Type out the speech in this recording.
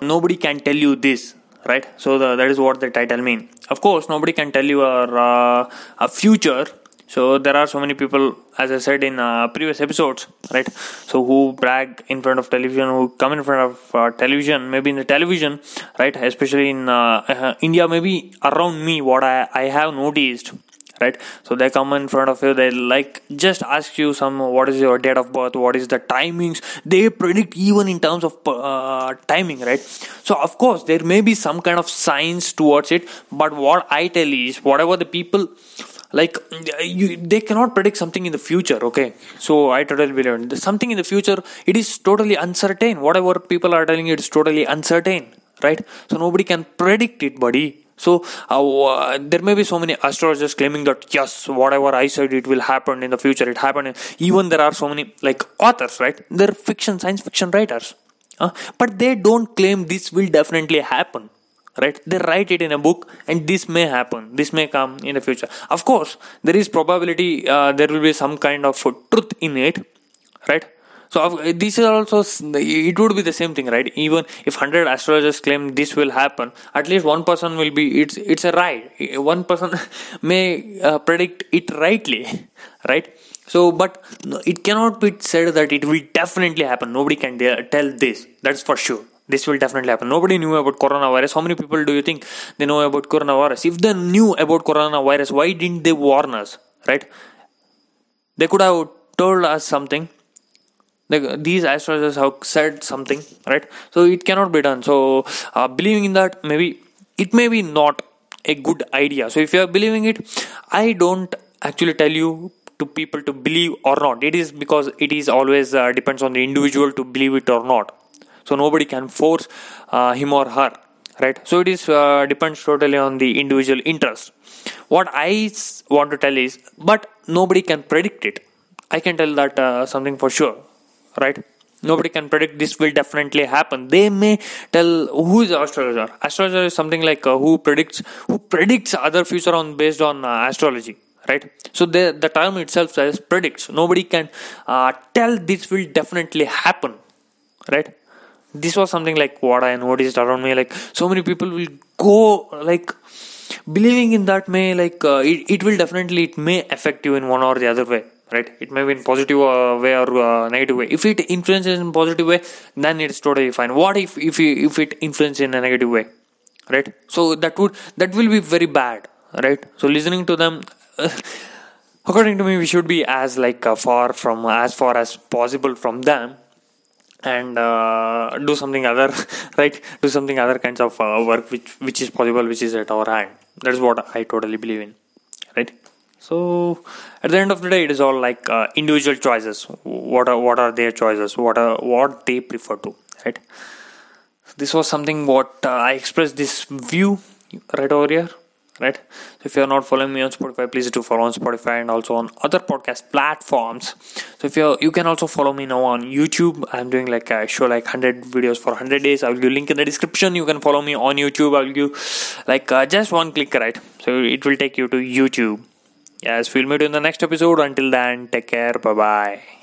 nobody can tell you this right? So the, that is what the title mean. Of course nobody can tell you a, uh, a future. So there are so many people as i said in uh, previous episodes right? So who brag in front of television who come in front of uh, television maybe in the television right? Especially in uh, uh india maybe around me what i, I have noticed right? So they come in front of you they like just ask you some what is your date of birth what is the timings? They predict even in terms of uh, timing right? So of course there may be some kind of science towards it but what i tell is whatever the people like you, they cannot predict something in the future okay? So i totally believe something in the future it is totally uncertain. Whatever people are telling you it's totally uncertain right? So nobody can predict it buddy so uh, there may be so many astrologers claiming that yes, whatever I said it will happen in the future, it happened. Even there are so many like authors, right? They're fiction, science fiction writers, uh, but they don't claim this will definitely happen. Right? They write it in a book, and this may happen. This may come in the future. Of course, there is probability. Uh, there will be some kind of truth in it, right? So this is also it would be the same thing, right? Even if hundred astrologers claim this will happen, at least one person will be it's it's a right. One person may uh, predict it rightly, right? So, but it cannot be said that it will definitely happen. Nobody can tell this. That's for sure. This will definitely happen. Nobody knew about coronavirus. How many people do you think they know about coronavirus? If they knew about coronavirus, why didn't they warn us? Right? They could have told us something like these astrologers have said something right? So it cannot be done. So uh, believing in that maybe it may be not a good idea. So if you are believing it i don't actually tell you to people to believe or not. It is because it is always uh, depends on the individual to believe it or not. So nobody can force uh, him or her right? So it is uh, depends totally on the individual interest. What i want to tell is but nobody can predict it. I can tell that uh, something for sure right? Nobody can predict this will definitely happen. They may tell who is astrologer. Astrologer is something like uh, who predicts who predicts other future on based on uh, astrology right? So the the term itself says predicts. Nobody can uh, tell this will definitely happen right? This was something like what i noticed around me like so many people will go like believing in that may like uh, it, it will definitely it may affect you in one or the other way right? It may be in positive uh, way or uh, negative way. If it influences in positive way then it's totally fine. What if if if it influences in a negative way right? So that would that will be very bad right? So listening to them according to me we should be as like uh, far from as far as possible from them and uh, do something other right? Do something other kinds of uh, work which which is possible which is at our hand. That's what i totally believe in so at the end of the day it is all like uh, individual choices. What are what are their choices? What are what they prefer to right? This was something what uh, i expressed this view right over here right? So if you're not following me on spotify please do follow on spotify and also on other podcast platforms. So if you you can also follow me now on youtube. I'm doing like i show like 100 videos for 100 days. I will give link in the description. You can follow me on youtube. I'll give like uh, just one click right? So it will take you to youtube Yes, we'll meet you in the next episode. Until then, take care. Bye bye.